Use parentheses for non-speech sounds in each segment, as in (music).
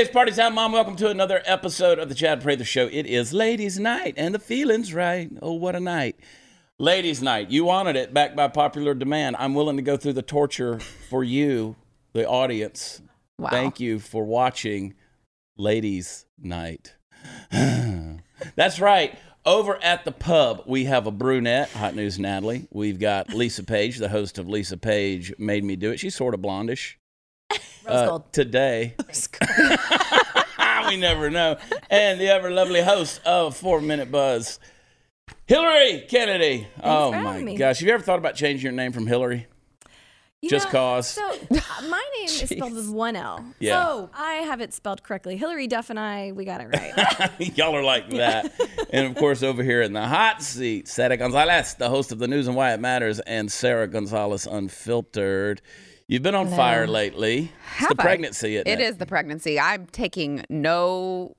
Hey, it's party time, Mom. Welcome to another episode of the Chad Prather Show. It is Ladies' Night, and the feeling's right. Oh, what a night. Ladies' Night. You wanted it, back by popular demand. I'm willing to go through the torture for you, the audience. Wow. Thank you for watching Ladies' Night. (sighs) That's right. Over at the pub, we have a brunette, Hot News Natalie. We've got Lisa Page, the host of Lisa Page Made Me Do It. She's sort of blondish. (laughs) Rose gold. Today. (laughs) we never know. And the ever lovely host of Four Minute Buzz, Hilary Kennedy. oh my me. gosh. Have you ever thought about changing your name from Hilary? You Just know, cause. So uh, my name is spelled with (laughs) one L. Yeah. So I have it spelled correctly. Hilary Duff and I, we got it right. Y'all are like that. and of course, over here in the hot seat, Sara Gonzales, the host of the news and why it matters, and Sara Gonzales Unfiltered. You've been on fire lately. Have it's the I? pregnancy, isn't it? It is the pregnancy. I'm taking no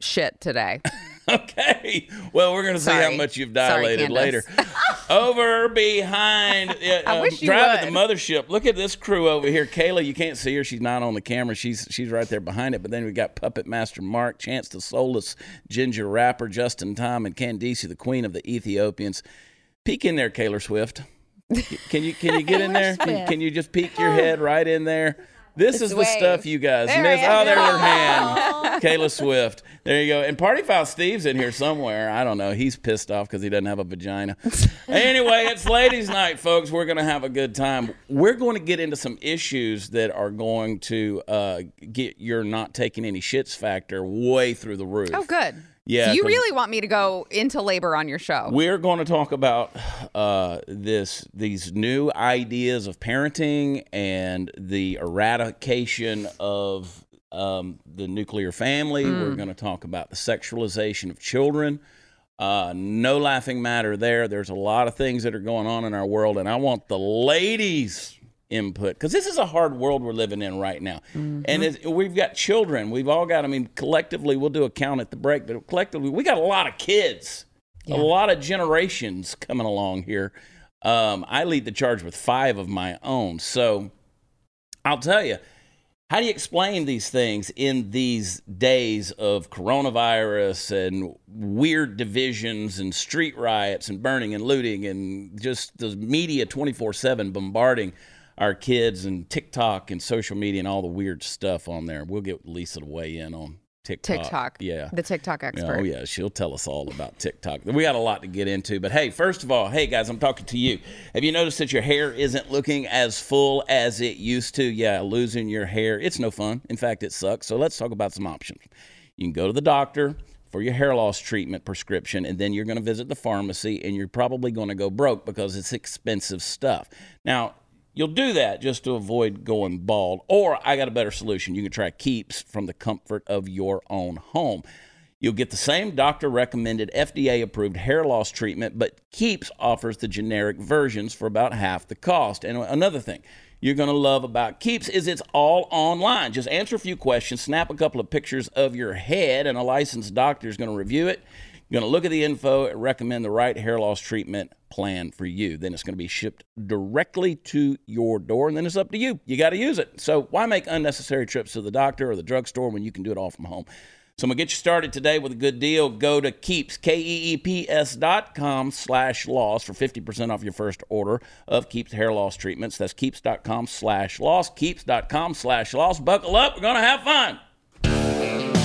shit today. (laughs) Okay. Well, we're going to see how much you've Sorry, dilated later. (laughs) Over behind, uh, I uh, wish you driving the mothership. Look at this crew over here. Kayla, you can't see her. She's not on the camera. She's she's right there behind it. But then we got Puppet Master Mark, Chance the Soulless, Ginger Rapper, Justin Tom, and Candice, the Queen of the Ethiopians. Peek in there, Kayla Swift. Can you can you get (laughs) in there? Can, can you just peek your head right in there? This is the wave. stuff you guys There miss. Oh, there's her hand. (laughs) Kayla Swift. There you go. And Party Foul Steve's in here somewhere. I don't know. He's pissed off because he doesn't have a vagina. (laughs) anyway, it's ladies' night, folks. We're going to have a good time. We're going to get into some issues that are going to uh, get your not taking any shits factor way through the roof. Oh, good. Yeah, So you really want me to go into labor on your show? We're going to talk about uh, this these new ideas of parenting and the eradication of um, the nuclear family. We're going to talk about the sexualization of children. Uh, no laughing matter there. There's a lot of things that are going on in our world, and I want the ladies' input because this is a hard world we're living in right now. And it's, we've got children. We've all got. I mean, collectively, we'll do a count at the break, but collectively, we got a lot of kids, a lot of generations coming along here. Um, I lead the charge with five of my own, so I'll tell you. How do you explain these things in these days of coronavirus and weird divisions and street riots and burning and looting and just the media 24 7 bombarding our kids and TikTok and social media and all the weird stuff on there? We'll get Lisa to weigh in on TikTok. TikTok. Yeah. The TikTok oh, expert. Oh yeah, she'll tell us all about TikTok. We got a lot to get into, but hey, first of all, hey guys, I'm talking to you. Have you noticed that your hair isn't looking as full as it used to? Yeah, losing your hair, it's no fun. In fact, it sucks. So let's talk about some options. You can go to the doctor for your hair loss treatment prescription, and then you're going to visit the pharmacy, and you're probably going to go broke because it's expensive stuff. Now, You'll do that just to avoid going bald. Or I got a better solution. You can try Keeps from the comfort of your own home. You'll get the same doctor recommended FDA approved hair loss treatment, but Keeps offers the generic versions for about half the cost. And another thing you're going to love about Keeps is it's all online. Just answer a few questions, snap a couple of pictures of your head, and a licensed doctor is going to review it. Going to look at the info and recommend the right hair loss treatment plan for you. Then it's going to be shipped directly to your door, and then it's up to you. You got to use it. So why make unnecessary trips to the doctor or the drugstore when you can do it all from home? So I'm gonna get you started today with a good deal. Go to Keeps K E E P S dot com slash loss for 50% off your first order of Keeps hair loss treatments. That's Keeps.com slash loss. Keeps.com slash loss. Buckle up, we're gonna have fun.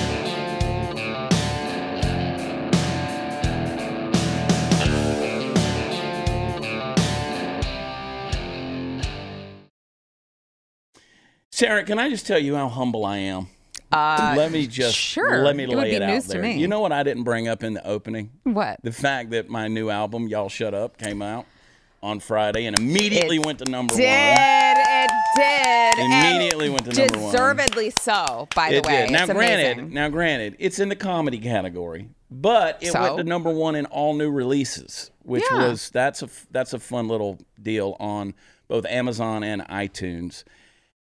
Sara, can I just tell you how humble I am? Uh, let me just sure. let me It lay it out there. You know what I didn't bring up in the opening? What? The fact that my new album, Y'all Shut Up, came out on Friday and immediately It went to number Did one. it did Immediately went to number one. Deservedly so, by the way. did. Now, It's granted, amazing. now granted, it's in the comedy category, but it went to number one in all new releases, which Yeah. was that's a that's a fun little deal on both Amazon and iTunes,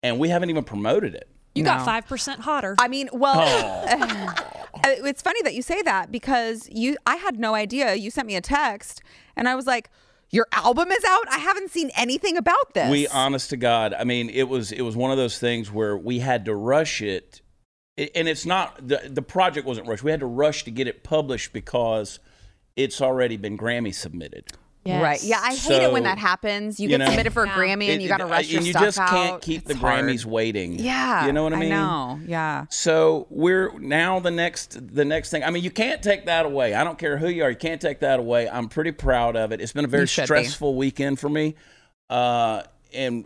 and we haven't even promoted it. You No. got five percent hotter. I mean, well, Oh. (laughs) Uh, it's funny that you say that because you I had no idea. You sent me a text and I was like, "Your album is out? I haven't seen anything about this." We honest to God, I mean, it was it was one of those things where we had to rush it it- and it's not the the project wasn't rushed. We had to rush to get it published because it's already been Grammy submitted. Yes. Right. Yeah, I hate it when that happens. You, you get know, submitted for a Grammy and It- you got to it- rush your and you stuff just can't keep the hard. Grammys waiting. Yeah. you know what I mean. I know. Yeah. So we're now the next the next thing. I mean, you can't take that away. I don't care who you are. You can't take that away. I'm pretty proud of it. It's been a very You should be. stressful weekend for me, uh, and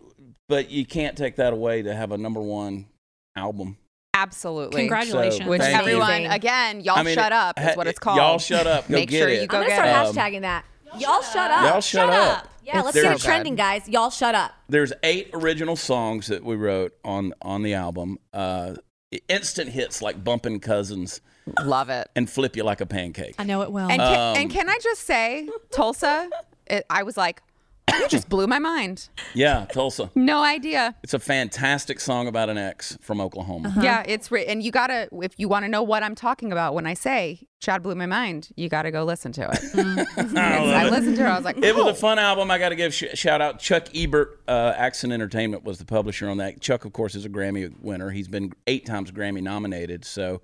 but you can't take that away to have a number one album. Absolutely. Congratulations. So, Which Thank you. everyone, again, y'all I mean, shut up is what it's called. Y'all shut up. Go Make get sure it. you go I'm gonna get start it. hashtagging that. Y'all shut up. Y'all shut up. Yeah, It's let's get so it trending, guys. Y'all shut up. There's eight original songs that we wrote on on the album. Uh, instant hits like "Bumpin' Cousins" Love it. and "Flip You Like a Pancake." I know it well. And can, Um, and can I just say, Tulsa, it, I was like, you just blew my mind. Yeah, Tulsa. No idea. It's a fantastic song about an ex from Oklahoma. Yeah, it's re- and you gotta if you want to know what I'm talking about when I say Chad blew my mind, you gotta go listen to it. (laughs) (laughs) I listened to it. I was like, It was oh. a fun album. I got to give sh- shout out Chuck Ebert. Uh, Accent Entertainment was the publisher on that. Chuck, of course, is a Grammy winner. He's been eight times Grammy nominated. So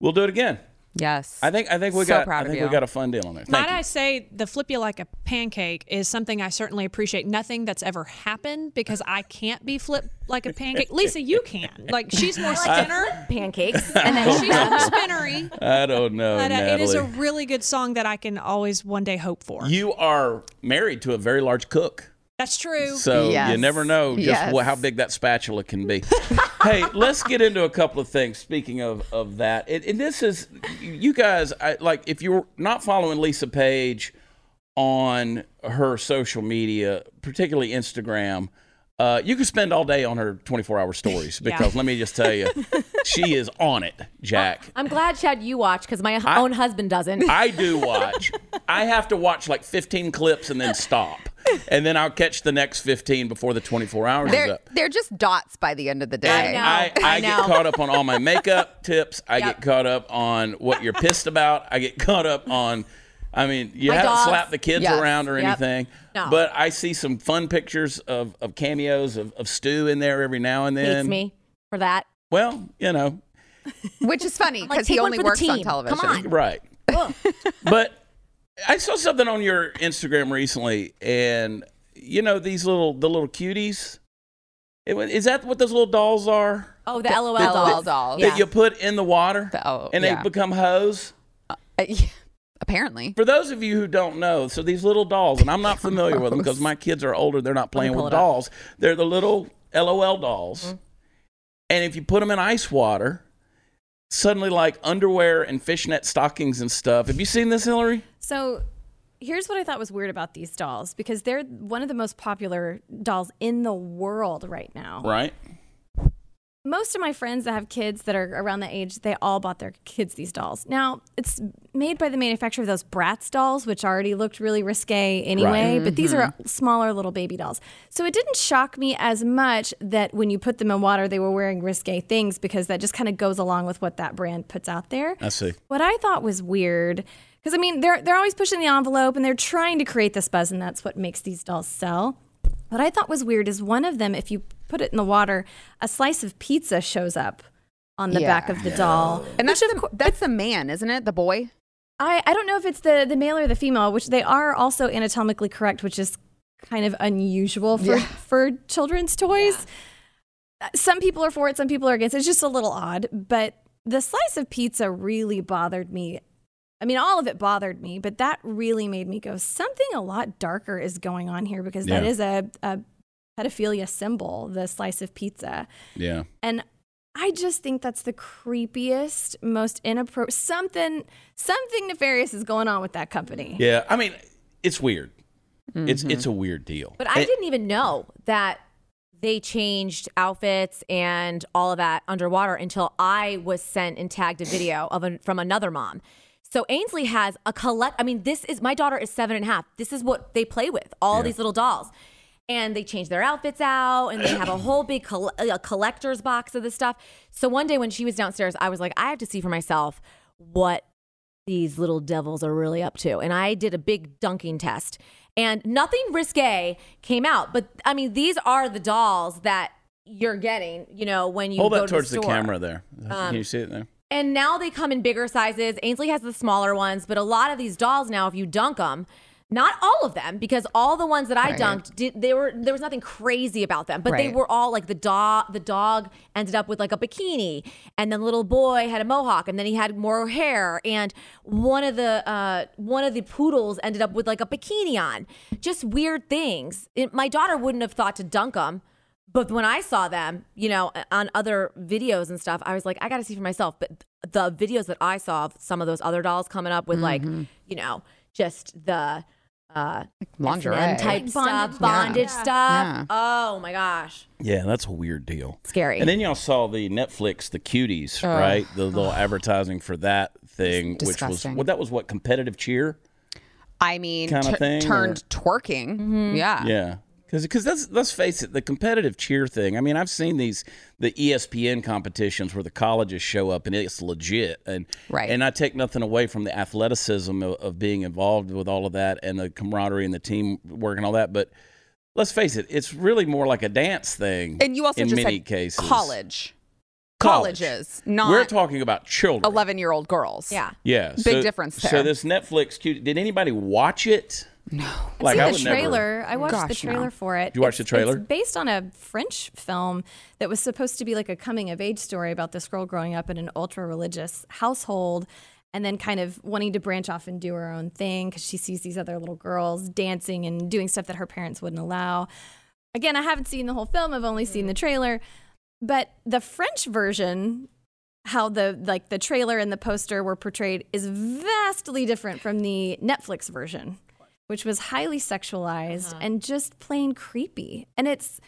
we'll do it again. Yes. I think I think we So got proud I think you. we got a fun deal on there. Thank Might you. I say the flip you like a pancake is something I certainly appreciate. Nothing that's ever happened because I can't be flipped like a pancake. (laughs) Lisa, you can. Like she's more spinner, Pancakes. and then she's more (laughs) spinnery. I don't know, But uh, it is a really good song that I can always one day hope for. you are married to a very large cook. That's true. So you never know just Yes. wh- how big that spatula can be. (laughs) hey, let's get into a couple of things. Speaking of of that, and, and this is you guys. I, like if you're not following Lisa Page on her social media, particularly Instagram. Uh, you can spend all day on her 24 hour stories (laughs) because let me just tell you, she is on it, Jack. (laughs) I'm glad, Chad, you watch because my I- own husband doesn't. (laughs) I do watch. I have to watch like 15 clips and then stop. And then I'll catch the next 15 before the 24 hours is they're up. they're just dots by the end of the day. know. I, I, I get caught up on all my (laughs) makeup tips. I Yep. get caught up on what you're pissed about. I get caught up on, I mean, you My haven't dogs. slapped the kids Yes. around or Yep. anything. No. But I see some fun pictures of, of cameos of, of Stu in there every now and then. Hates me for that. Well, you know, Which is funny because take he only works on television. Come on. right. (laughs) but I saw something on your Instagram recently, and you know these little the little cuties. It, wa- is that what those little dolls are? Oh, the LOL LOL dolls. dolls. Yeah. That you put in the water The- oh, and yeah. they become hoes. Uh, yeah, apparently. For those of you who don't know, so these little dolls, and I'm not (laughs) familiar with them because my kids are older, they're not playing with it up. dolls. They're the little LOL dolls. Mm-hmm. And if you put them in ice water, suddenly like underwear and fishnet stockings and stuff. Have you seen this, Hilary? So here's what I thought was weird about these dolls because they're one of the most popular dolls in the world right now. Right? Most of my friends that have kids that are around that age, they all bought their kids these dolls. Now, it's made by the manufacturer of those Bratz dolls, which already looked really risque anyway, but these are mm-hmm. smaller little baby dolls. So it didn't shock me as much that when you put them in water, they were wearing risque things because that just kind of goes along with what that brand puts out there. I see. What I thought was weird, because I mean, they're they're always pushing the envelope and they're trying to create this buzz, and that's what makes these dolls sell. What I thought was weird is one of them, if you put it in the water, a slice of pizza shows up on the back of the doll. And that's the, cour- that's the man, isn't it? The boy. I, I don't know if it's the the male or the female, which they are also anatomically correct, which is kind of unusual for Yeah. (laughs) for children's toys. Uh, Some people are for it, some people are against. it. It's just a little odd, but the slice of pizza really bothered me. I mean, all of it bothered me, but that really made me go, something a lot darker is going on here because that Yeah. is a, a pedophilia symbol, the slice of pizza. Yeah. And I just think that's the creepiest, most inappropriate something something nefarious is going on with that company. Yeah. I mean, it's weird. It's mm-hmm. it's a weird deal. But I And- didn't even know that they changed outfits and all of that underwater until I was sent and tagged a video of an, from another mom. So Ainsley has a collect. I mean, this is my daughter is seven and a half. This is what they play with. All these little dolls. And they change their outfits out, and they have a whole big coll- a collector's box of this stuff. So one day when she was downstairs, I was like, I have to see for myself what these little devils are really up to. And I did a big dunking test, and nothing risque came out. But I mean, these are the dolls that you're getting, you know, when you Hold go that to towards the, the, camera there. Can um, you see it there? And now they come in bigger sizes. Ainsley has the smaller ones, but a lot of these dolls now, if you dunk them, not all of them, because all the ones that I Right. dunked, did, they were there was nothing crazy about them, but they were all like the dog. The dog ended up with like a bikini, and then the little boy had a mohawk, and then he had more hair, and one of the uh, one of the poodles ended up with like a bikini on. Just weird things. It, my daughter wouldn't have thought to dunk them. But when I saw them, you know, on other videos and stuff, I was like, I got to see for myself. But the videos that I saw of some of those other dolls coming up with, like, you know, just the uh, Lingerie. S&M type stuff, Bondage. bondage Yeah. stuff. Yeah. Oh my gosh, Yeah, that's a weird deal. scary. And then y'all saw the Netflix, the cuties, right? The little advertising for that thing, which was disgusting. well, that was what competitive cheer. I mean, Kinda tu- thing, turned twerking. Mm-hmm. Yeah. Yeah, because that's let's face it, the competitive cheer thing. I mean, I've seen these the ESPN competitions where the colleges show up and it's legit, and Right. And I take nothing away from the athleticism of, of being involved with all of that and the camaraderie and the team work and all that, but. Let's face it; it's really more like a dance thing. And you also in just many said cases, college. College. Colleges, not We're talking about children. 11 year old girls. yeah. Yeah, Big difference So this Netflix, cute- did anybody watch it? No. Like I've I seen would the never. trailer. I watched the Gosh, no. trailer for it. Did you watch the trailer? It's based on a French film that was supposed to be like a coming of age story about this girl growing up in an ultra religious household and then kind of wanting to branch off and do her own thing because she sees these other little girls dancing and doing stuff that her parents wouldn't allow. Again, I haven't seen the whole film. I've only seen the mm. trailer. But the French version how the like the trailer and the poster were portrayed is vastly different from the Netflix version, which was highly sexualized uh-huh. and just plain creepy. And it's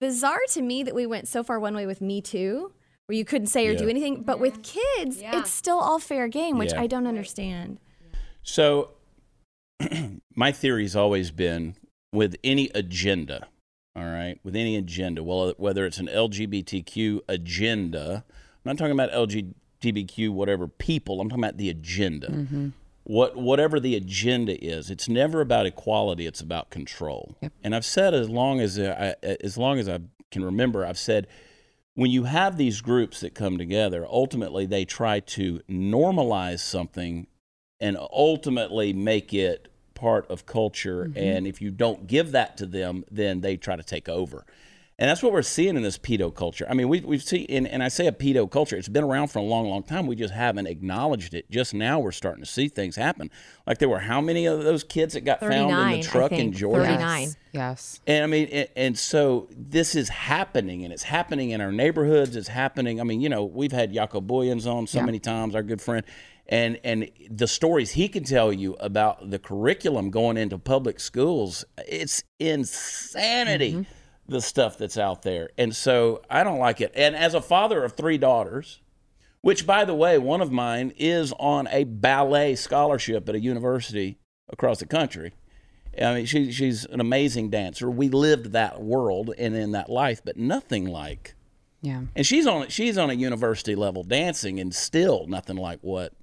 bizarre to me that we went so far one way with Me Too, where you couldn't say or do anything, but with kids, Yeah. it's still all fair game, which Yeah. I don't understand. So, (clears throat) my theory's always been with any agenda, all right, with any agenda, well, whether it's an LGBTQ agenda, I'm not talking about LGBTQ whatever people, I'm talking about the agenda. Mm-hmm. What whatever the agenda is, it's never about equality. It's about control. And I've said as long as uh, I, as long as I can remember, I've said when you have these groups that come together, ultimately they try to normalize something and ultimately make it part of culture. Mm-hmm. And if you don't give that to them, then they try to take over. And that's what we're seeing in this pedo culture. I mean, we've, we've seen, and, and I say a pedo culture, it's been around for a long, long time. We just haven't acknowledged it. Just now we're starting to see things happen. Like there were how many of those kids that got found in the truck in think. Georgia? 39. Yes. yes. And I mean, and, and so this is happening, and it's happening in our neighborhoods. It's happening. I mean, you know, we've had Jaco Booyens on so many times, our good friend, and and the stories he can tell you about the curriculum going into public schools. It's insanity, mm-hmm. The stuff that's out there. And so I don't like it. And as a father of three daughters, which by the way, one of mine is on a ballet scholarship at a university across the country. I mean, she, she's an amazing dancer. We lived that world and in that life, but nothing like. Yeah. And she's on she's on a university level dancing, and still nothing like what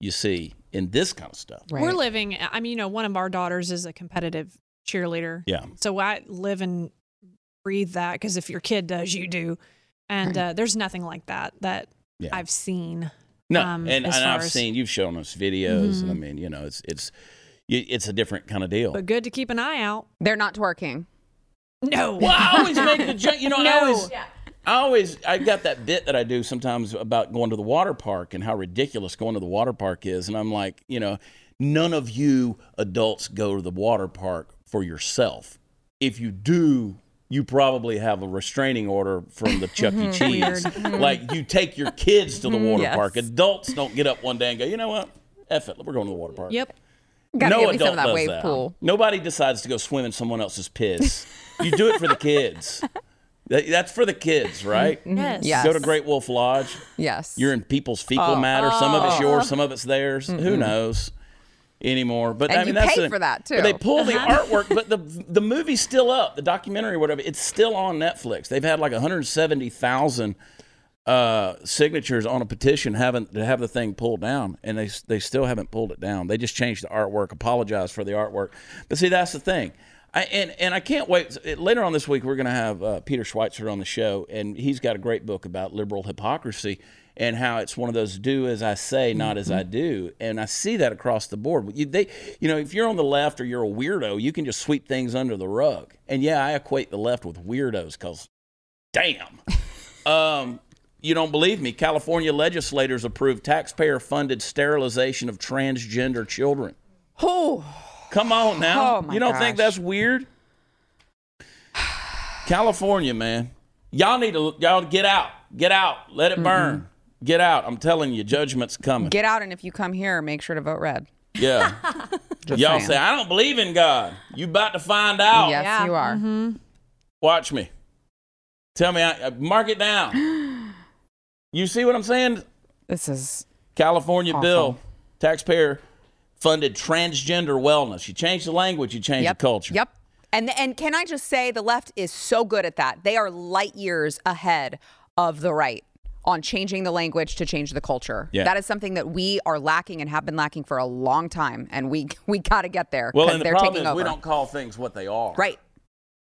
you see in this kind of stuff. Right. We're living. I mean, you know, one of our daughters is a competitive cheerleader. Yeah. So I live and breathe that because if your kid does, you do. And uh, there's nothing like that that Yeah. I've seen. No, um, and, and I've as- Mm-hmm. seen you've shown us videos, and I mean, you know, it's it's it's a different kind of deal. But good to keep an eye out. They're not twerking. No. Well, I always make the joke. You know, I (laughs) No. always, I always, I got that bit that I do sometimes about going to the water park and how ridiculous going to the water park is, and I'm like, you know, none of you adults go to the water park for yourself. If you do. You probably have a restraining order from the Chuck E. Mm-hmm. Cheese. like you mm-hmm. take your kids to the mm-hmm. water Yes. park. Adults don't get up one day and go, you know what? F it, we're going to the water park Yep. Gotta no get me adult some of that does wave that. pool. Nobody decides to go swim in someone else's piss. you do it for the kids. (laughs) That's for the kids, right? Yes. Yes. Go to Great Wolf Lodge. Yes. You're in people's fecal oh. matter. Some of it's yours, oh. some of it's theirs. Who knows anymore? But And I mean, you that's pay the- for that, but They too. pull the (laughs) artwork, but the the movie's still up. The documentary, whatever, it's still on Netflix. They've had like 170,000 uh, signatures on a petition having to have the thing pulled down, and they they still haven't pulled it down. They just changed the artwork, apologized for the artwork. But see, that's the thing. I, and and I can't wait. Later on this week, we're going to have uh, Peter Schweizer on the show, and he's got a great book about liberal hypocrisy and how it's one of those do as I say, not as I do. And I see that across the board. You, they, you know, if you're on the left or you're a weirdo, you can just sweep things under the rug. And yeah, I equate the left with weirdos because, damn. (laughs) um, you don't believe me? California legislators approved taxpayer-funded sterilization of transgender children. Oh, Come on now. Oh, you don't think that's weird? (sighs) California, man. Y'all need to y'all get out. Get out. Let it burn. Get out. I'm telling you, judgment's coming. get out, and if you come here, make sure to vote red. yeah. (laughs) Just Y'all saying. say, I don't believe in God. You about to find out. Yes, Yeah. you are. Watch me. Tell me, I, uh, mark it down. (gasps) you see what I'm saying? This is California Awful. bill, taxpayer funded transgender wellness. You change the language, you change yep, the culture. Yep. And and can I just say the left is so good at that. They are light years ahead of the right on changing the language to change the culture. Yeah. That is something that we are lacking and have been lacking for a long time, and we (laughs) we got to get there Well, because and the they're problem taking is over. we don't call things what they are. right.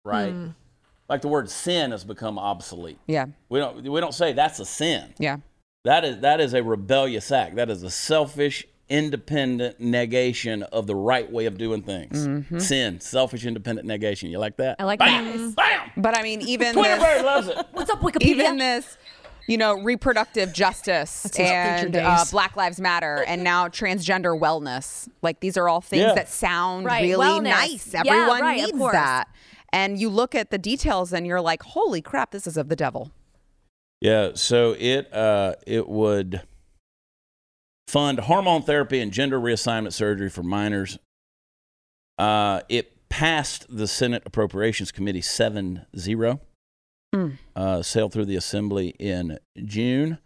Right. Like the word sin has become obsolete. Yeah. We don't we don't say that's a sin. Yeah. That is that is a rebellious act. That is a selfish, independent negation of the right way of doing things. Mm-hmm. Sin, selfish, independent negation. You like that? I like Bam! Bam! But I mean, even Twitter this, loves it. What's up, Wikipedia? even this, you know, reproductive justice and uh, Black Lives Matter and now transgender wellness. Like these are all things Yeah. that sound Right, really wellness. nice. Yeah, Everyone right, needs that. And you look at the details and you're like, holy crap, this is of the devil. Yeah, so it uh, it would fund hormone therapy and gender reassignment surgery for minors. Uh, it passed the Senate Appropriations Committee 7 0. Mm. Uh, sailed through the Assembly in June.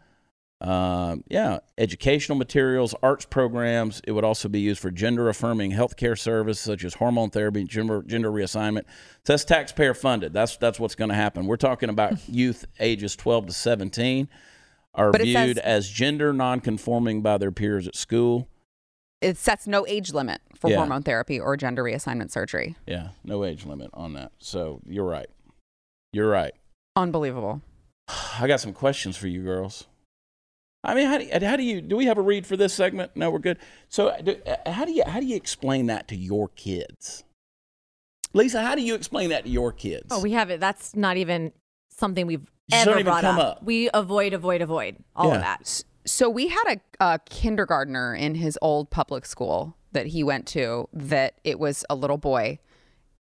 Um, yeah, educational materials, arts programs. It would also be used for gender affirming healthcare services such as hormone therapy, gender, gender reassignment. So that's taxpayer funded. That's that's what's going to happen. We're talking about (laughs) youth ages 12 to 17 are But viewed says- as gender nonconforming by their peers at school. It sets no age limit for Yeah. hormone therapy or gender reassignment surgery. Yeah, no age limit on that. So you're right. You're right. Unbelievable. I got some questions for you girls. I mean, how do you, how do you do? We have a read for this segment? No, we're good. So, do, uh, how do you how do you explain that to your kids, Lisa? How do you explain that to your kids? Oh, we have it. That's not even something we've Just ever even brought come up. up. We avoid, avoid, avoid all Yeah. of that. So we had a, a kindergartner in his old public school that he went to that it was a little boy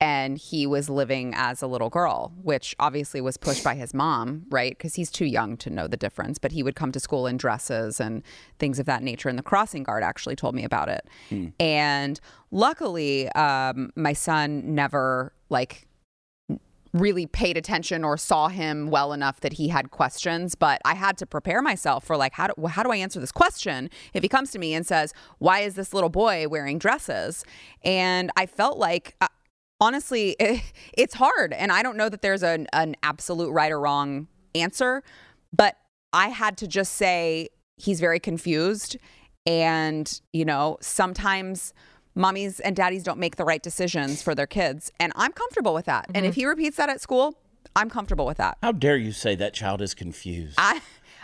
and he was living as a little girl, which obviously was pushed by his mom, right? Because he's too young to know the difference. But he would come to school in dresses and things of that nature. And the crossing guard actually told me about it. And luckily, um, my son never like really paid attention or saw him well enough that he had questions but i had to prepare myself for like how do, how do i answer this question if he comes to me and says why is this little boy wearing dresses and i felt like uh, honestly it, (laughs) it's hard and i don't know that there's an, an absolute right or wrong answer but i had to just say he's very confused and you know sometimes mommies and daddies don't make the right decisions for their kids and i'm comfortable with that and if mm-hmm. he repeats that at school i'm comfortable with that how dare you say that child is confused? I,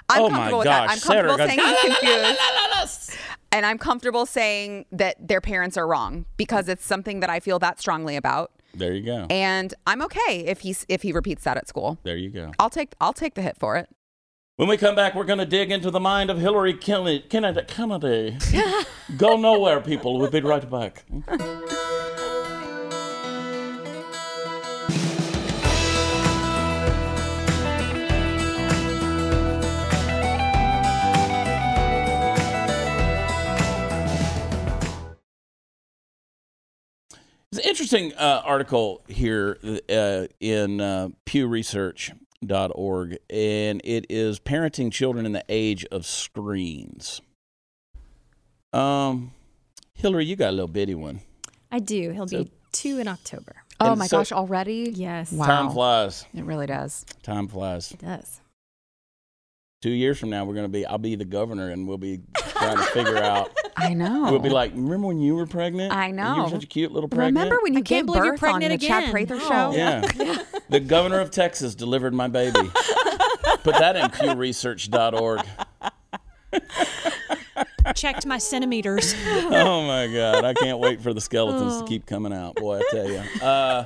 I'm Oh comfortable with gosh, that. I'm Sara comfortable goes, saying he's confused. And I'm comfortable saying that their parents are wrong because it's something that I feel that strongly about. there you go. And I'm okay if he's if he repeats that at school. There you go. I'll take I'll take the hit for it. When we come back, we're going to dig into the mind of Hilary Kennedy. Kennedy. Kennedy. (laughs) Go nowhere, people. We'll be right back. (laughs) interesting uh, article here uh, in uh, pewresearch.org, and it is parenting children in the age of screens. Um, Hilary, you got a little bitty one. I do. He'll So- be two in October. Oh And my so- gosh, already? Yes, Wow. Time flies. It really does. Time flies. it does. Two years from now, we're going to be, I'll be the governor, and we'll be trying to figure out (laughs) I know. We'll be like, remember when you were pregnant? I And You know. were such a cute little pregnant. Remember when you can't gave believe you're birth on the pregnant Chad again. Prather No. show? (laughs) Yeah. the governor of Texas delivered my baby. Put that in pewresearch.org. Checked my centimeters. Oh my God. I can't wait for the skeletons to keep coming out. Boy, I tell you. Uh,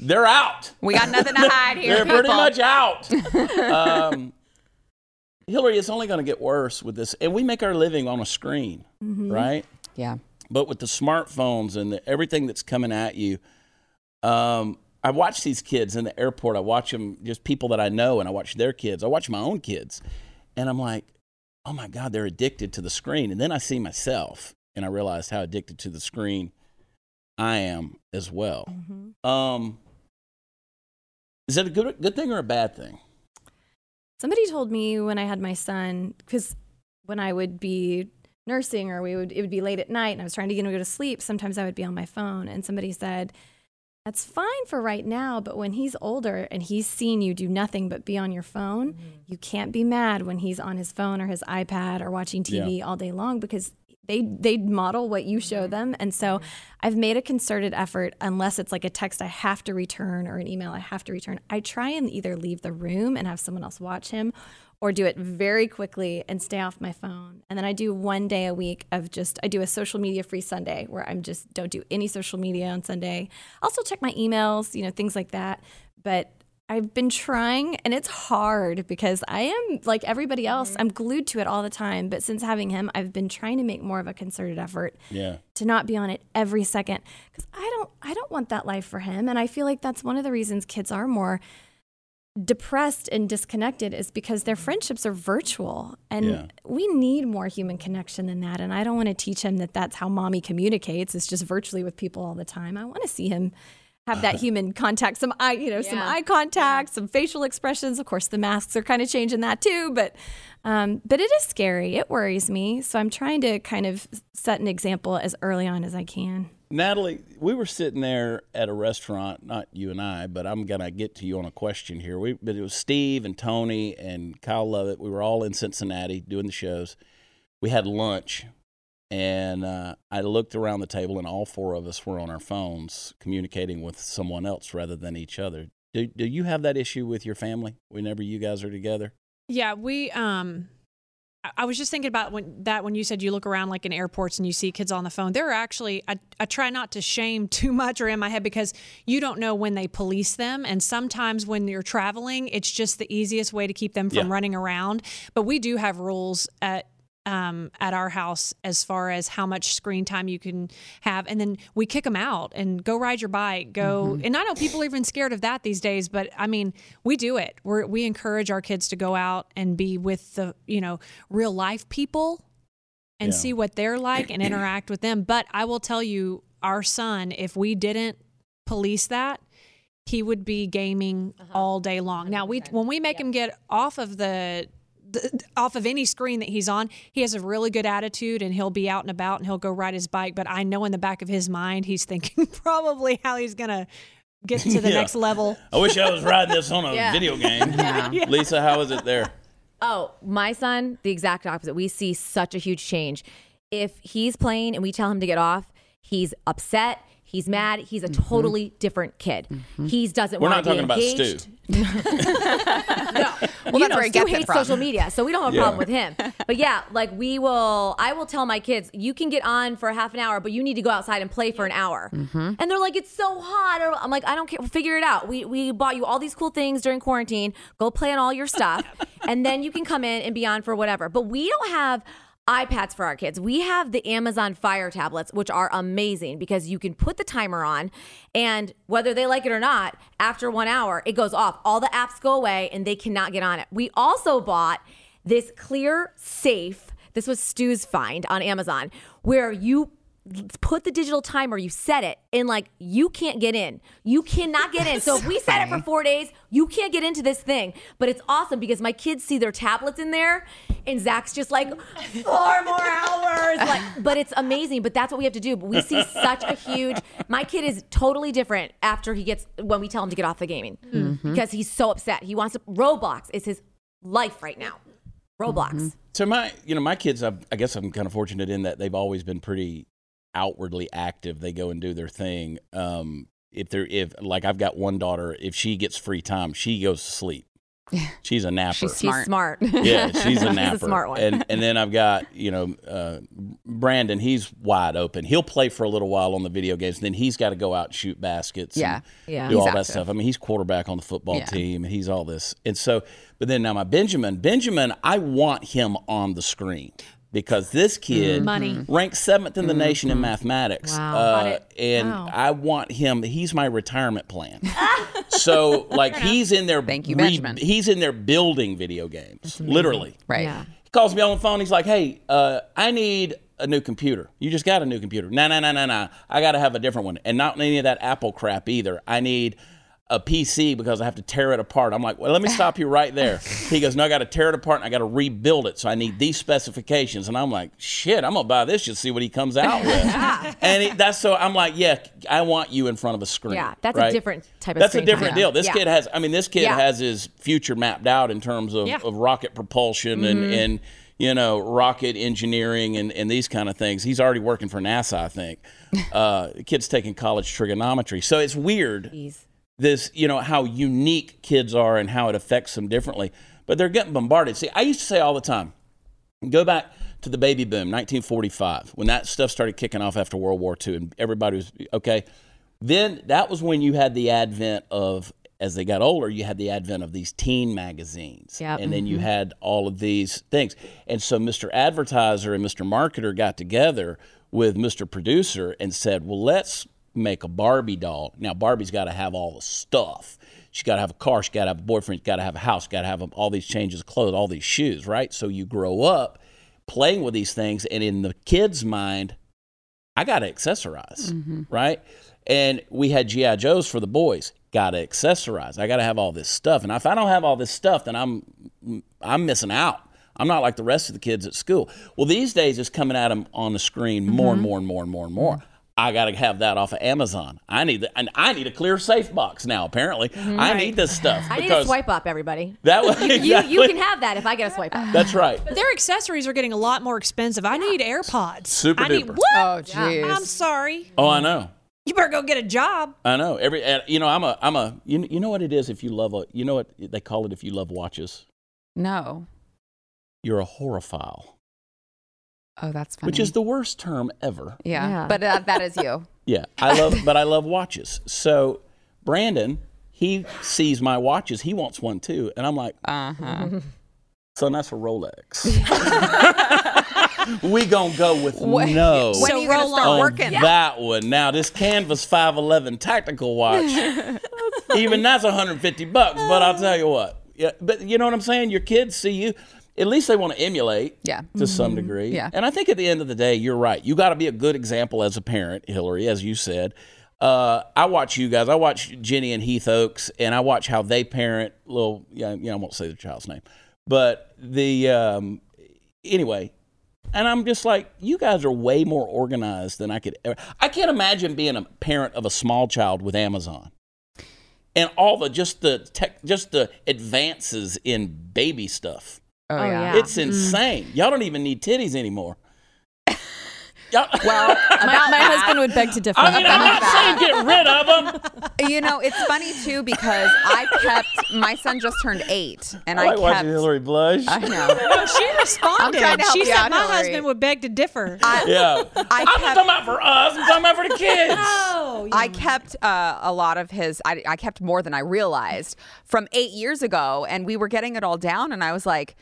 they're out. We got nothing to hide (laughs) here. They're pretty much out. um, Hilary, it's only going to get worse with this. And we make our living on a screen, right? Yeah. But with the smartphones and the, everything that's coming at you, um, I watch these kids in the airport. I watch them, just people that I know, and I watch their kids. I watch my own kids. And I'm like, oh my God, they're addicted to the screen. And then I see myself, and I realize how addicted to the screen I am as well. Um, is that a good, good thing or a bad thing? Somebody told me when I had my son, because when I would be nursing or we would it would be late at night and I was trying to get him to go to sleep, sometimes I would be on my phone and somebody said, That's fine for right now, but when he's older and he's seen you do nothing but be on your phone, mm-hmm. you can't be mad when he's on his phone or his iPad or watching TV all day long because they they model what you show mm-hmm. them. And so mm-hmm. i've made a concerted effort unless it's like a text i have to return or an email i have to return i try and either leave the room and have someone else watch him or do it very quickly and stay off my phone. And then i do one day a week of just i do a social media free sunday where i'm just don't do any social media on sunday. Still check my emails you know things like that. But I've been trying and it's hard because I am like everybody else. Mm-hmm. I'm glued to it all the time. But since having him, I've been trying to make more of a concerted effort Yeah. to not be on it every second because I don't I don't want that life for him. And I feel like that's one of the reasons kids are more depressed and disconnected is because their mm-hmm. friendships are virtual and Yeah. we need more human connection than that and i don't want to teach him that that's how mommy communicates it's just virtually with people all the time i want to see him have that (laughs) human contact some eye you know some eye contact some facial expressions. Of course the masks are kind of changing that too but um, but it is scary. It worries me. So i'm trying to kind of set an example as early on as i can. Natalie, we were sitting there at a restaurant, not you and I, but I'm gonna get to you on a question here. We, but it was Steve and Tony and Kyle Lovett. We were all in Cincinnati doing the shows. We had lunch, and uh, I looked around the table, and all four of us were on our phones communicating with someone else rather than each other. Do Do you have that issue with your family whenever you guys are together? Yeah, we um I- was just thinking about when that when you said you look around like in airports and you see kids on the phone. There are actually I, I try not to shame (laughs) too much or in my head because you don't know when they police them and sometimes when you're traveling it's just the easiest way to keep them from Yeah. running around. But we do have rules at um, at our house as far as how much screen time you can have, and then we kick them out and go ride your bike. Go, and I know people are even scared of that these days, but I mean, we do it. We we encourage our kids to go out and be with the you know real life people and Yeah. see what they're like and interact with them. But I will tell you, our son, if we didn't police that, he would be gaming all day long. Now we when we make him get off of the, the off of any screen that he's on, he has a really good attitude and he'll be out and about and he'll go ride his bike. But I know in the back of his mind he's thinking (laughs) probably how he's gonna get to the (laughs) Yeah. next level. I wish I was riding this on a (laughs) Yeah. video game. Lisa, how is it there? Oh, my son, the exact opposite. We see such a huge change. If he's playing and we tell him to get off, he's upset. He's mad. He's a totally different kid. He doesn't We're want not to be talking about engaged. Stu. (laughs) no. (laughs) Well, you that's know, where he Stu hates social media, so we don't have a Yeah. problem with him. But yeah, like we will, I will tell my kids, you can get on for half an hour, but you need to go outside and play for an hour. Mm-hmm. And they're like, it's so hot. Or I'm like, I don't care. We'll figure it out. We we bought you all these cool things during quarantine. Go play on all your stuff, (laughs) and then you can come in and be on for whatever. But we don't have iPads for our kids. We have the Amazon Fire tablets, which are amazing because you can put the timer on, and whether they like it or not, after one hour, it goes off. All the apps go away, and they cannot get on it. We also bought this clear safe. This was Stu's find on Amazon, where you put the digital timer, you set it, and like you can't get in. You cannot get in. So if we set it for four days, you can't get into this thing. But it's awesome because my kids see their tablets in there, and Zach's just like four more hours. Like, but it's amazing. But that's what we have to do. But we see such a huge. My kid is totally different after he gets when we tell him to get off the gaming mm-hmm. because he's so upset. He wants to. Roblox is his life right now. Roblox. Mm-hmm. So my, you know, my kids, I, I guess I'm kind of fortunate in that they've always been pretty outwardly active. They go and do their thing. Um, if they're, if like I've got one daughter, if she gets free time, she goes to sleep. (laughs) She's a napper. She's She's Smart. smart. (laughs) yeah, she's a She's napper. a smart one. And and then I've (laughs) got you know uh, Brandon. He's wide open. He'll play for a little while on the video games. Then he's got to go out and shoot baskets. Yeah. and Yeah. do He's all that stuff. I mean, he's quarterback on the football Yeah. team. and He's all this. And so, but then now my Benjamin. Benjamin, I want him on the screen. Because this kid Money. ranks seventh in the nation in mathematics, Wow. uh, and Wow. I want him. He's my retirement plan. (laughs) so, like, he's in there. Thank you, Benjamin. He's in there building video games, literally. Right. Yeah. He calls me on the phone. He's like, "Hey, uh, I need a new computer. You just got a new computer? No, no, no, no, no. I got to have a different one, and not any of that Apple crap either. I need." A PC because I have to tear it apart. I'm like, well, let me stop you right there. He goes, no, I got to tear it apart and I got to rebuild it. So I need these specifications. And I'm like, shit, I'm gonna buy this just to see what he comes out (laughs) with. and he, that's so I'm like, yeah, I want you in front of a screen. Yeah, that's a different type of That's a different deal. This Yeah. kid has. I mean, this kid Yeah. has his future mapped out in terms of, Yeah. of rocket propulsion and, Mm-hmm. and you know rocket engineering and, and these kind of things. He's already working for NASA, I think. (laughs) Uh, the kid's taking college trigonometry, so it's weird. Jeez. This, you know, how unique kids are and how it affects them differently. But they're getting bombarded. See, I used to say all the time, go back to the baby boom, 1945, when that stuff started kicking off after World War II, and everybody was okay. Then that was when you had the advent of, as they got older, you had the advent of these teen magazines, Yep. and then you mm-hmm. had all of these things. And so Mr. Advertiser and Mr. Marketer got together with Mr. Producer and said, "Well, let's make a Barbie doll. Now Barbie's got to have all the stuff." She's got to have a car. She's got to have a boyfriend. She's got to have a house. Got to have all these changes of clothes, all these shoes, right? So you grow up playing with these things, and in the kid's mind, I got to accessorize, mm-hmm. right? And we had GI Joes for the boys. Got to accessorize. I got to have all this stuff, and if I don't have all this stuff, then I'm I'm missing out. I'm not like the rest of the kids at school. Well, these days it's coming at them on the screen mm-hmm. more and more and more and more and more. I got to have that off of Amazon. I need the, and I need a clear safe box now. Apparently, mm-hmm. I need this stuff (laughs) I need a swipe up, everybody. that way You, you can have that if I get a swipe up. That's right. Their accessories are getting a lot more expensive. I need AirPods. Super I need duper. what? Oh, jeez. I'm sorry. Oh, I know. You better go get a job. I know. Every you know, I'm a I'm a you, you know what it is if you love a you know what they call it if you love watches. No. You're a horophile, Oh, that's funny. which is the worst term ever. yeah. Yeah. But uh, that is you. (laughs) Yeah, I love, but I love watches. So Brandon, he sees my watches. He wants one too, and I'm like, Uh huh. (laughs) So that's a Rolex. (laughs) we gonna go with When- no. When So are you gonna start on. working? That one. Now this Canvas 511 tactical watch. even that's 150 bucks. But I'll tell you what. Yeah, but you know what I'm saying. Your kids see you. At least they want to emulate. Yeah. To some degree. Yeah. And I think at the end of the day, you're right. You got to be a good example as a parent, Hilary, as you said. Uh, I watch you guys. I watch Jenny and Heath Oaks, and I watch how they parent little. Yeah, you know, I won't say the child's name, but the um, anyway. And I'm just like, you guys are way more organized than I could ever. I can't imagine being a parent of a small child with Amazon and all the just the tech, just the advances in baby stuff. Oh, Oh, yeah. yeah. It's insane. Y'all don't even need titties anymore. (laughs) Y'all, Well, (laughs) My, my husband would beg to differ. I mean, I'm not saying get rid of them. You know, it's funny too because I kept my son just turned eight, and I I, like kept. watching Hilary blush. I know. (laughs) No, she responded. trying to help she you said out, my Hilary." husband would beg to differ. yeah, I I'm kept- talking about for us. I'm talking about for the kids. oh, I kept uh, a lot of his. I, I kept more than I realized from eight years ago, and we were getting it all down. And I was like,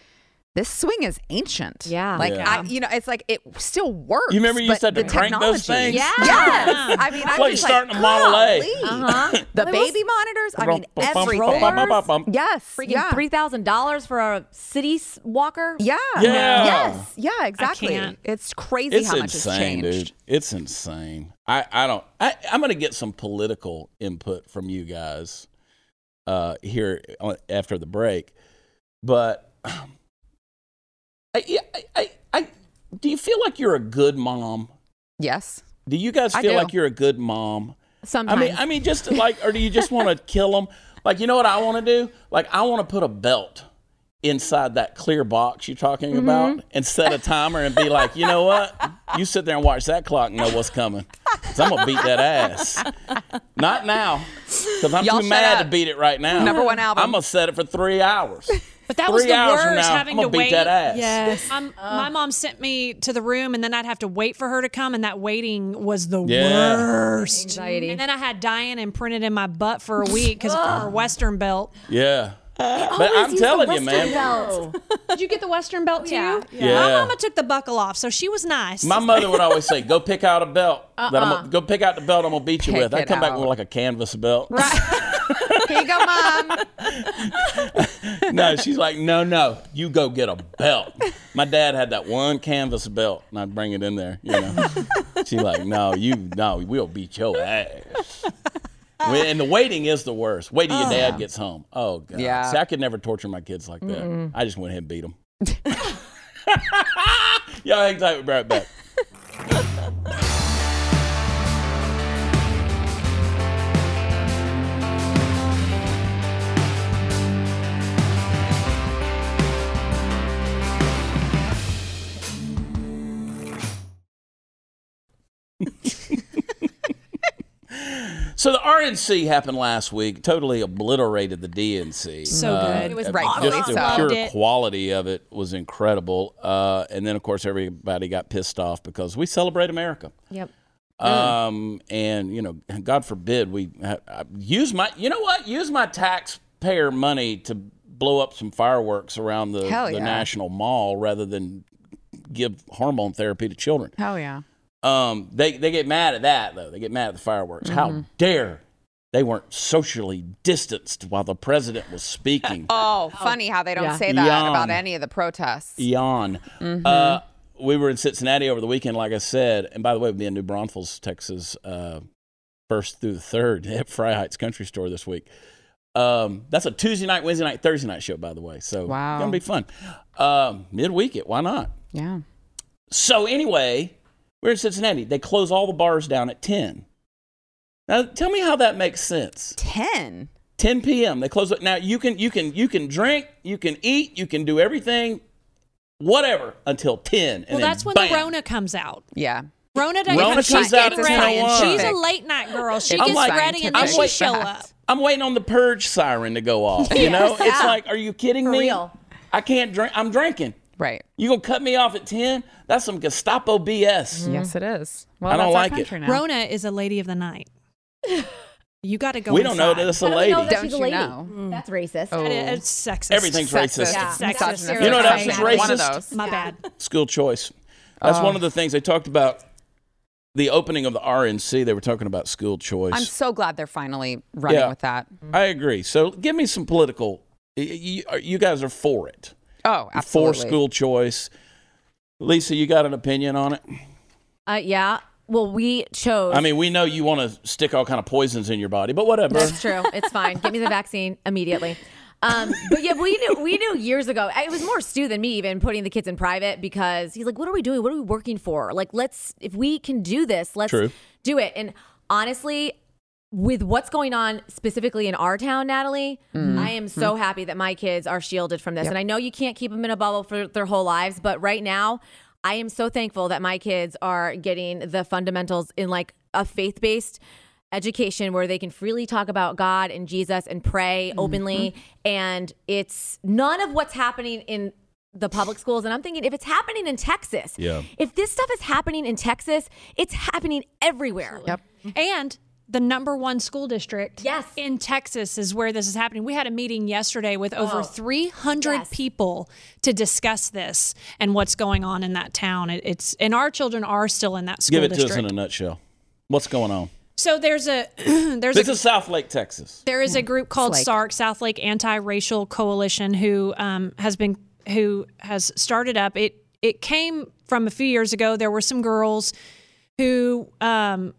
"This swing is ancient." Yeah. like Yeah. I, you know, it's like it still works. You remember you said to have to crank those things? Yeah. Yes. I mean, It's I'm like just starting like, a Model A. Uh-huh. (laughs) The Well, it was baby monitors. I mean, everything. Yes. Freaking yeah. three thousand dollars for a city walker. Yeah. Yeah. Yes. Yeah. Exactly. It's crazy It's how much insane, has changed. dude. It's insane. I, I don't. I, I'm going to get some political input from you guys uh, here on- after the break, but I, yeah, I, I, I, do you feel like you're a good mom? Yes. Do you guys feel like you're a good mom? Sometimes. I mean, I mean, just (laughs) like, or do you just want to kill them? Like, you know what I want to do? Like, I want to put a belt inside that clear box you're talking Mm-hmm. about and set a timer and be like, you know what? You sit there and watch that clock and know what's coming. Cause I'm gonna beat that ass. Not now, because I'm Y'all too mad to beat it right now. Number one album. I'm gonna set it for three hours. But that was the worst now, having I'm to gonna wait. that ass. Yes. Um, my mom sent me to the room, and then I'd have to wait for her to come, and that waiting was the Yeah. worst. Anxiety. And then I had Diane imprinted in my butt for a week because of her Western belt. Yeah. But I'm telling you, man. belt. Did you get the Western belt too? Yeah. Yeah. My mama took the buckle off, so she was nice. My mother would always say, "Go pick out a belt. That I'm Uh-uh. gonna, go pick out the belt I'm gonna beat you Pick with." I it come back out. with like a canvas belt. (laughs) Here you go, mom. (laughs) no, she's like, "No, no, you go get a belt." My dad had that one canvas belt, and I'd bring it in there. You know, she's like, "No, you, no, we'll beat your ass." And the waiting is the worst. Wait till your oh, dad gets home. Oh god. Yeah. See, I could never torture my kids like that. I just went ahead and beat them. (laughs) (laughs) Y'all hang tight. We'll be right back. So the RNC happened last week. Totally obliterated the DNC. So good. It was uh, rightfully just the so. pure Loved it. quality of it was incredible. Uh, and then of course everybody got pissed off because we celebrate America. Yep. Um, and you know, God forbid we ha- I- use my, you know what, use my taxpayer money to blow up some fireworks around the, Hell the yeah. national mall rather than give hormone therapy to children. Hell yeah. Um, they they get mad at that though. They get mad at the fireworks. How dare they weren't socially distanced while the president was speaking? (laughs) Oh, funny how they don't Yeah. say that Yawn. about any of the protests. Yawn. Uh, we were in Cincinnati over the weekend, like I said, and by the way, we'll be in New Braunfels, Texas, uh, first through the third (laughs) at Freiheit Country Store this week. Um, that's a Tuesday night, Wednesday night, Thursday night show, by the way. So Wow. gonna be fun. Um, midweek it, why not? Yeah. So anyway, we're in Cincinnati. They close all the bars down at ten. Now tell me how that makes sense. 10. 10 p.m. They close it. Now you can you can you can drink, you can eat, you can do everything, whatever until 10. And well, that's when bam. the Rona comes out. Yeah. Rona, does Rona she's comes out getting at ready. She's a late night girl. She It's gets like- ready and then she wait- show up. I'm waiting on the purge siren to go off. You (laughs) know, it's Yeah. like, are you kidding For me? real. I can't drink. I'm drinking. Right. You gonna cut me off at 10? That's some Gestapo BS. Mm-hmm. Yes, it is. Well, I don't like it. country now. Rona is a lady of the night. (laughs) You got to go. We don't know that it's a How do we know lady. that Don't she's a you lady? know? Mm. That's racist. Oh. It- It's sexist. Everything's racist. Yeah. It's Misogynistic. sexist. You know what else is One of racist? those. My bad. School choice. That's Oh. one of the things they talked about. The opening of the RNC, they were talking about school choice. I'm so glad they're finally running Yeah. with that. I agree. So give me some political. You, you guys are for it. Oh, absolutely. For school choice. Lisa, you got an opinion on it? Uh, yeah. Well, we chose. I mean, we know you want to stick all kind of poisons in your body, but whatever. That's true. It's fine. Give me the vaccine immediately. Um, but yeah, we knew we knew years ago. It was more Stu than me even putting the kids in private because he's like, "What are we doing? What are we working for? Like, let's if we can do this, let's True. do it." And honestly, with what's going on specifically in our town, Natalie, mm-hmm. I am so mm-hmm. happy that my kids are shielded from this. And I know you can't keep them in a bubble for their whole lives, but right now, I am so thankful that my kids are getting the fundamentals in like a faith based education where they can freely talk about God and Jesus and pray mm-hmm. openly. And it's none of what's happening in the public schools. And I'm thinking, if it's happening in Texas, Yeah. if this stuff is happening in Texas, it's happening everywhere. Yep. And the number one school district Yes. in Texas is where this is happening. We had a meeting yesterday with over 300 Yes. people to discuss this and what's going on in that town. It, it's and our children are still in that school Give it to us in a nutshell. What's going on? so there's a (clears throat) there's This a is Southlake, Texas. there is a group called Slake. SARC, Southlake Anti-Racial Coalition, who um, has been who has started up. It it came from a few years ago. There were some girls who um,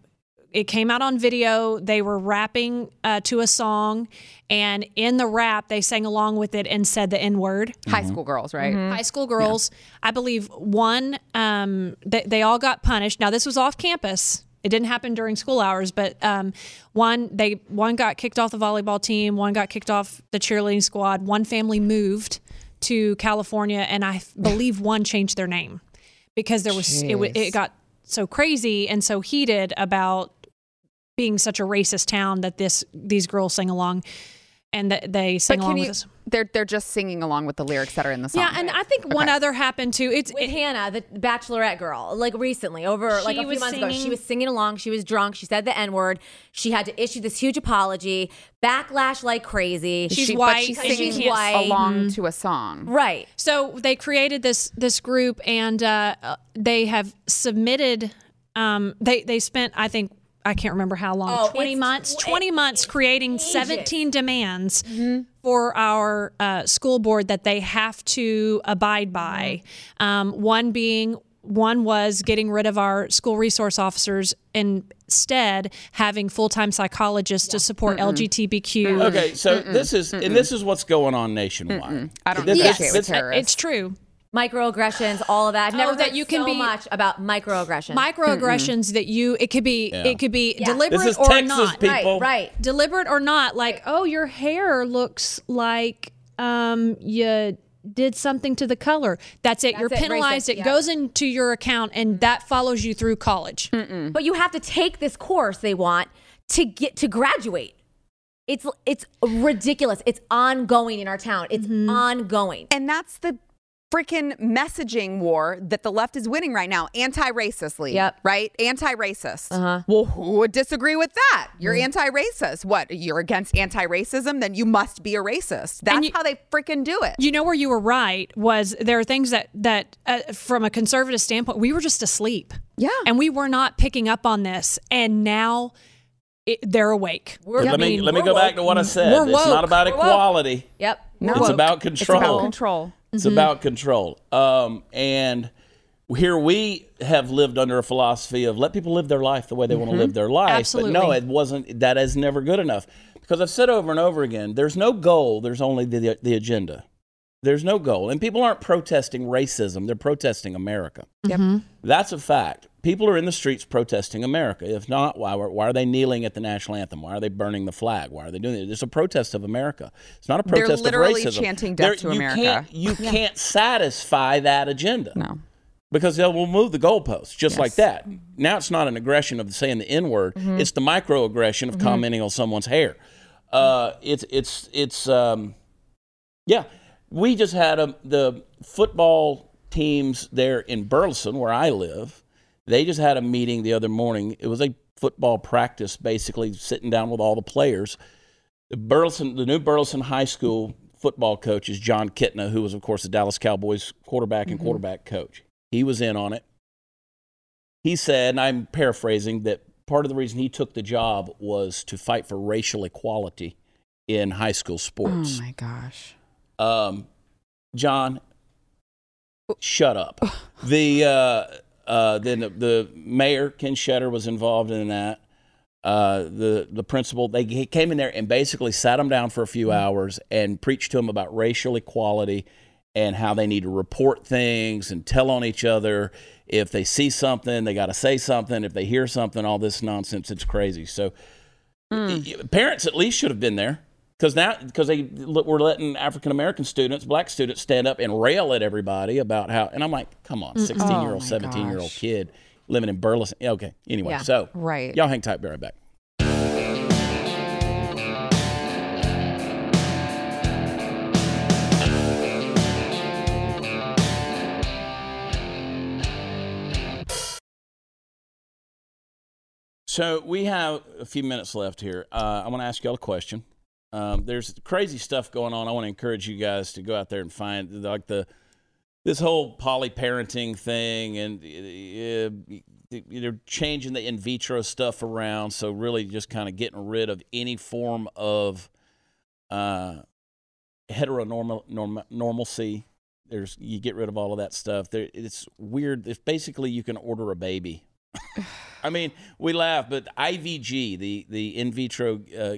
it came out on video. They were rapping uh, to a song, and in the rap, they sang along with it and said the N word. High school girls, right? High school girls, I believe one, um, they, they all got punished. Now this was off campus. It didn't happen during school hours, but um, one they one got kicked off the volleyball team, one got kicked off the cheerleading squad. One family moved to California, and I (laughs) believe one changed their name because there was it, it got so crazy and so heated about being such a racist town that this these girls sing along and that they sing But along can with you? us. They're they're just singing along with the lyrics that are in the song. Yeah, and I think one other happened too. It's with it- Hannah, the Bachelorette girl, like recently, over like a few was months ago. She was singing along. She was drunk. She said the N word. She had to issue this huge apology. Backlash like crazy. She's She- white But she's and she singing can't- white. along to a song. right. So they created this this group, and uh, uh, they have submitted. Um, they they spent, I think, I can't remember how long, Oh, twenty it's months, tw- twenty months creating ages. seventeen demands for our uh, school board that they have to abide by. Um, one being. One was getting rid of our school resource officers and instead having full time psychologists to support LGBTQ. Okay, so this is and this is what's going on nationwide. I don't This- associate this- with this- terrorists. It's true. Microaggressions, all of that. I've never Oh, that you can be so be- much about microaggressions. Microaggressions that you it could be Yeah. it could be Yeah. deliberate This is or Texas, not. people. right, right. deliberate or not like oh your hair looks like um you did something to the color that's it you're it, penalized racist, it yeah. goes into your account and that follows you through college But you have to take this course they want to get to graduate. It's it's ridiculous. It's ongoing in our town. It's Mm-hmm. ongoing. And that's the freaking messaging war that the left is winning right now. Anti-racistly. Yep. Right? Anti-racist. Uh-huh. Well, who would disagree with that? You're Mm. anti-racist. What? You're against anti-racism? Then you must be a racist. That's you- how they freaking do it. you know where you were right was there are things that that uh, from a conservative standpoint we were just asleep Yeah. and we were not picking up on this and now it, they're awake We're- let me I mean, let me we're go back to what I said. We're It's woke. not about We're woke. equality. Yep. No. It's about control. It's about control. It's mm-hmm. about control. Um, and here we have lived under a philosophy of let people live their life the way they want to mm-hmm. live their life. Absolutely. But no, it wasn't. That is never good enough because I've said over and over again: there's no goal. There's only the the agenda. There's no goal, and people aren't protesting racism. They're protesting America. Yep. Mm-hmm. That's a fact. People are in the streets protesting America. If not, why, why are they kneeling at the national anthem? Why are they burning the flag? Why are they doing it? It's a protest of America. It's not a They're protest literally of racism. chanting death to you America. Can't, you can't satisfy that agenda No. because they will move the goalposts just like that. Now it's not an aggression of saying the N word; it's the microaggression of commenting on someone's hair. Uh, it's it's it's um, yeah. We just had a, the football teams there in Burleson, where I live. They just had a meeting the other morning. It was a football practice, basically sitting down with all the players. The Burleson, the new Burleson High School football coach is Jon Kitna, who was, of course, the Dallas Cowboys quarterback and quarterback coach. He was in on it. He said, and I'm paraphrasing, that part of the reason he took the job was to fight for racial equality in high school sports. Oh my gosh. Um, John, shut up. (laughs) The uh, uh, then the, the mayor Ken Shetter was involved in that. Uh, the the principal they came in there and basically sat them down for a few hours and preached to them about racial equality and how they need to report things and tell on each other. If they see something, they got to say something. If they hear something, all this nonsense, it's crazy. So y- parents at least should have been there because now because they were letting African American students, black students, stand up and rail at everybody about how. And I'm like, come on, 16 year old, my 17 year old kid living in Burleson. Okay, anyway, Yeah. so Right. y'all hang tight, be right back. So we have a few minutes left here. Uh, I want to ask y'all a question. Um, there's crazy stuff going on. I want to encourage you guys to go out there and find like the this whole poly parenting thing, and uh, they're changing the in vitro stuff around. So really, just kind of getting rid of any form of uh, heteronormal norm, normalcy. There's you get rid of all of that stuff. There, it's weird. It's basically you can order a baby. (sighs) I mean, we laugh, but IVG, the the in vitro uh,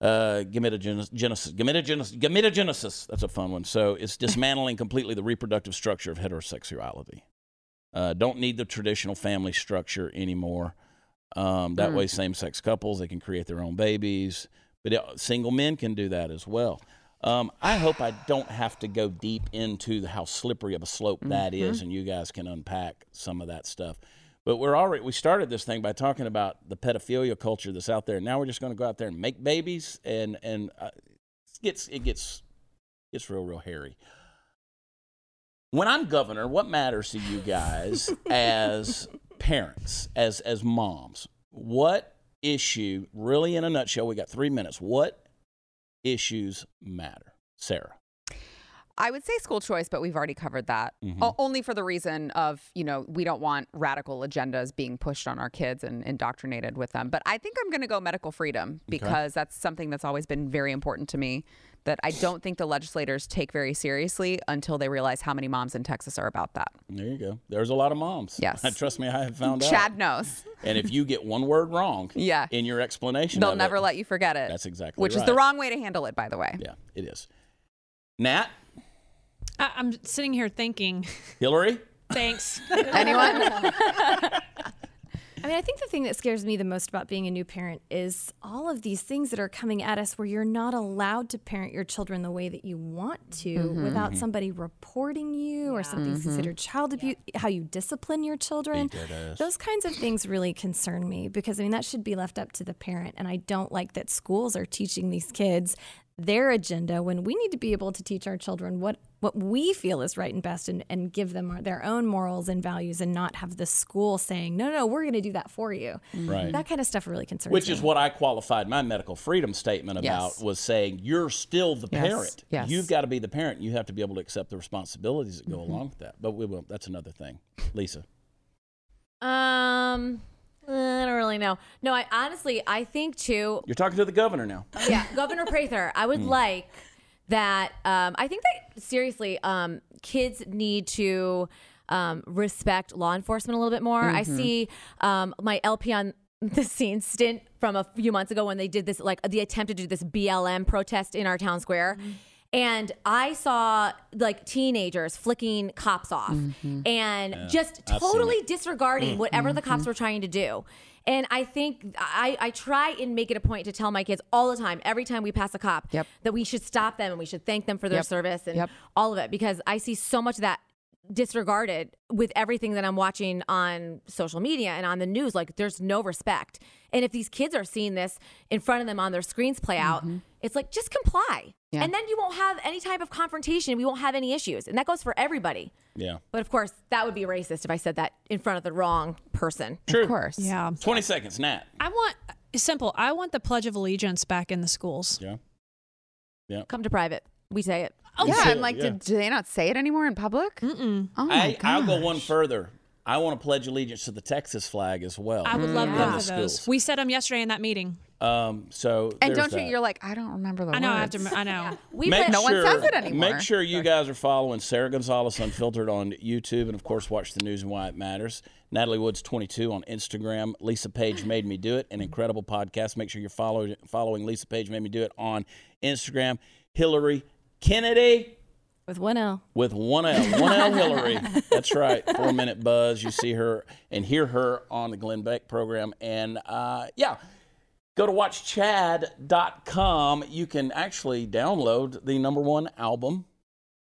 uh, gametogenesis, gametogenesis, gametogenesis. That's a fun one. So it's dismantling completely the reproductive structure of heterosexuality. Uh, don't need the traditional family structure anymore. Um, that way, same-sex couples they can create their own babies, but it, single men can do that as well. Um, I hope I don't have to go deep into the, how slippery of a slope that is, and you guys can unpack some of that stuff. But we're already we started this thing by talking about the pedophilia culture that's out there. Now we're just going to go out there and make babies, and and uh, it gets it gets gets real real hairy. When I'm governor, what matters to you guys (laughs) as parents, as as moms? What issue, really in a nutshell, we got three minutes. What issues matter? Sara. I would say school choice, but we've already covered that. Mm-hmm. O- only for the reason of, you know, we don't want radical agendas being pushed on our kids and indoctrinated with them. But I think I'm going to go medical freedom because that's something that's always been very important to me that I don't think the legislators take very seriously until they realize how many moms in Texas are about that. There you go. There's a lot of moms. Yes. (laughs) Trust me, I have found out. Chad knows. And if you get one word wrong (laughs) Yeah. in your explanation, They'll never it, let you forget it. That's exactly Which is the wrong way to handle it, by the way. Yeah, it is. Nat, I, I'm sitting here thinking, Hilary, thanks. (laughs) Anyone? (laughs) I mean, I think the thing that scares me the most about being a new parent is all of these things that are coming at us where you're not allowed to parent your children the way that you want to mm-hmm. without somebody reporting you or something considered mm-hmm. child abuse, how you discipline your children. Those kinds of things really concern me because, I mean, that should be left up to the parent. And I don't like that schools are teaching these kids their agenda when we need to be able to teach our children what what we feel is right and best and, and give them our, their own morals and values and not have the school saying no no, no we're going to do that for you Right. that kind of stuff really concerns which me is what I qualified my medical freedom statement about Yes. was saying you're still the Yes, parent. yes. You've got to be the parent. You have to be able to accept the responsibilities that go Mm-hmm. along with that. But we will. That's another thing. Lisa. Um, I don't really know. No, I honestly, I think too. You're talking to the governor now. Yeah, Governor Prather, I would like that. Um, I think that seriously, um, kids need to um, respect law enforcement a little bit more. I see um, my LP on (laughs) the scene stint from a few months ago when they did this, like the attempt to do this BLM protest in our town square. And I saw like teenagers flicking cops off mm-hmm. and just I've seen totally it. disregarding mm, whatever the Mm-hmm. cops were trying to do. And I think I, I try and make it a point to tell my kids all the time, every time we pass a cop, Yep. that we should stop them and we should thank them for their Yep. service and Yep. all of it because I see so much of that disregarded with everything that I'm watching on social media and on the news. Like there's no respect. And if these kids are seeing this in front of them on their screens play out, mm-hmm. it's like just comply. Yeah. And then you won't have any type of confrontation. We won't have any issues. And that goes for everybody. Yeah. But of course, that would be racist if I said that in front of the wrong person. True. Of course. yeah. 20 seconds, Nat. I want simple. I want the Pledge of Allegiance back in the schools. Yeah. Yeah. Come to private. We say it. Oh, Yeah, I'm like, yeah. did, do they not say it anymore in public? Mm-mm. Oh my I, I'll go one further. I want to pledge allegiance to the Texas flag as well. I would love in both of those. schools. We said them yesterday in that meeting. Um, so And don't you? that. You're like, I don't remember the words. I know. I have to. I know. (laughs) We Make put- No one sure, says it anymore. Make sure you guys are following Sara Gonzales Unfiltered on YouTube, and of course, watch the news and why it matters. Natalie Woods 22 on Instagram. Lisa Page made me do it, an incredible podcast. Make sure you're following following Lisa Page made me do it on Instagram. Hilary Kennedy with one L. with one L, one L Hilary. That's right. Four minute buzz. You see her and hear her on the Glenn Beck program, and uh, yeah. Go to watchchad.com. You can actually download the number one album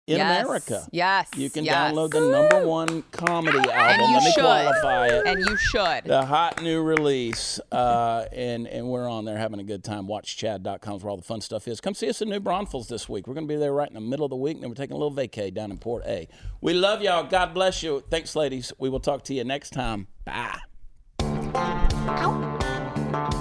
in Yes. America. Yes. You can yes. download the number one comedy album. And you Let me should. qualify it. And you should. the hot new release. Uh, and, and we're on there having a good time. WatchChad.com is where all the fun stuff is. Come see us in New Braunfels this week. We're going to be there right in the middle of the week. And then we're taking a little vacay down in Port A. We love y'all. God bless you. Thanks, ladies. We will talk to you next time. Bye. Ow.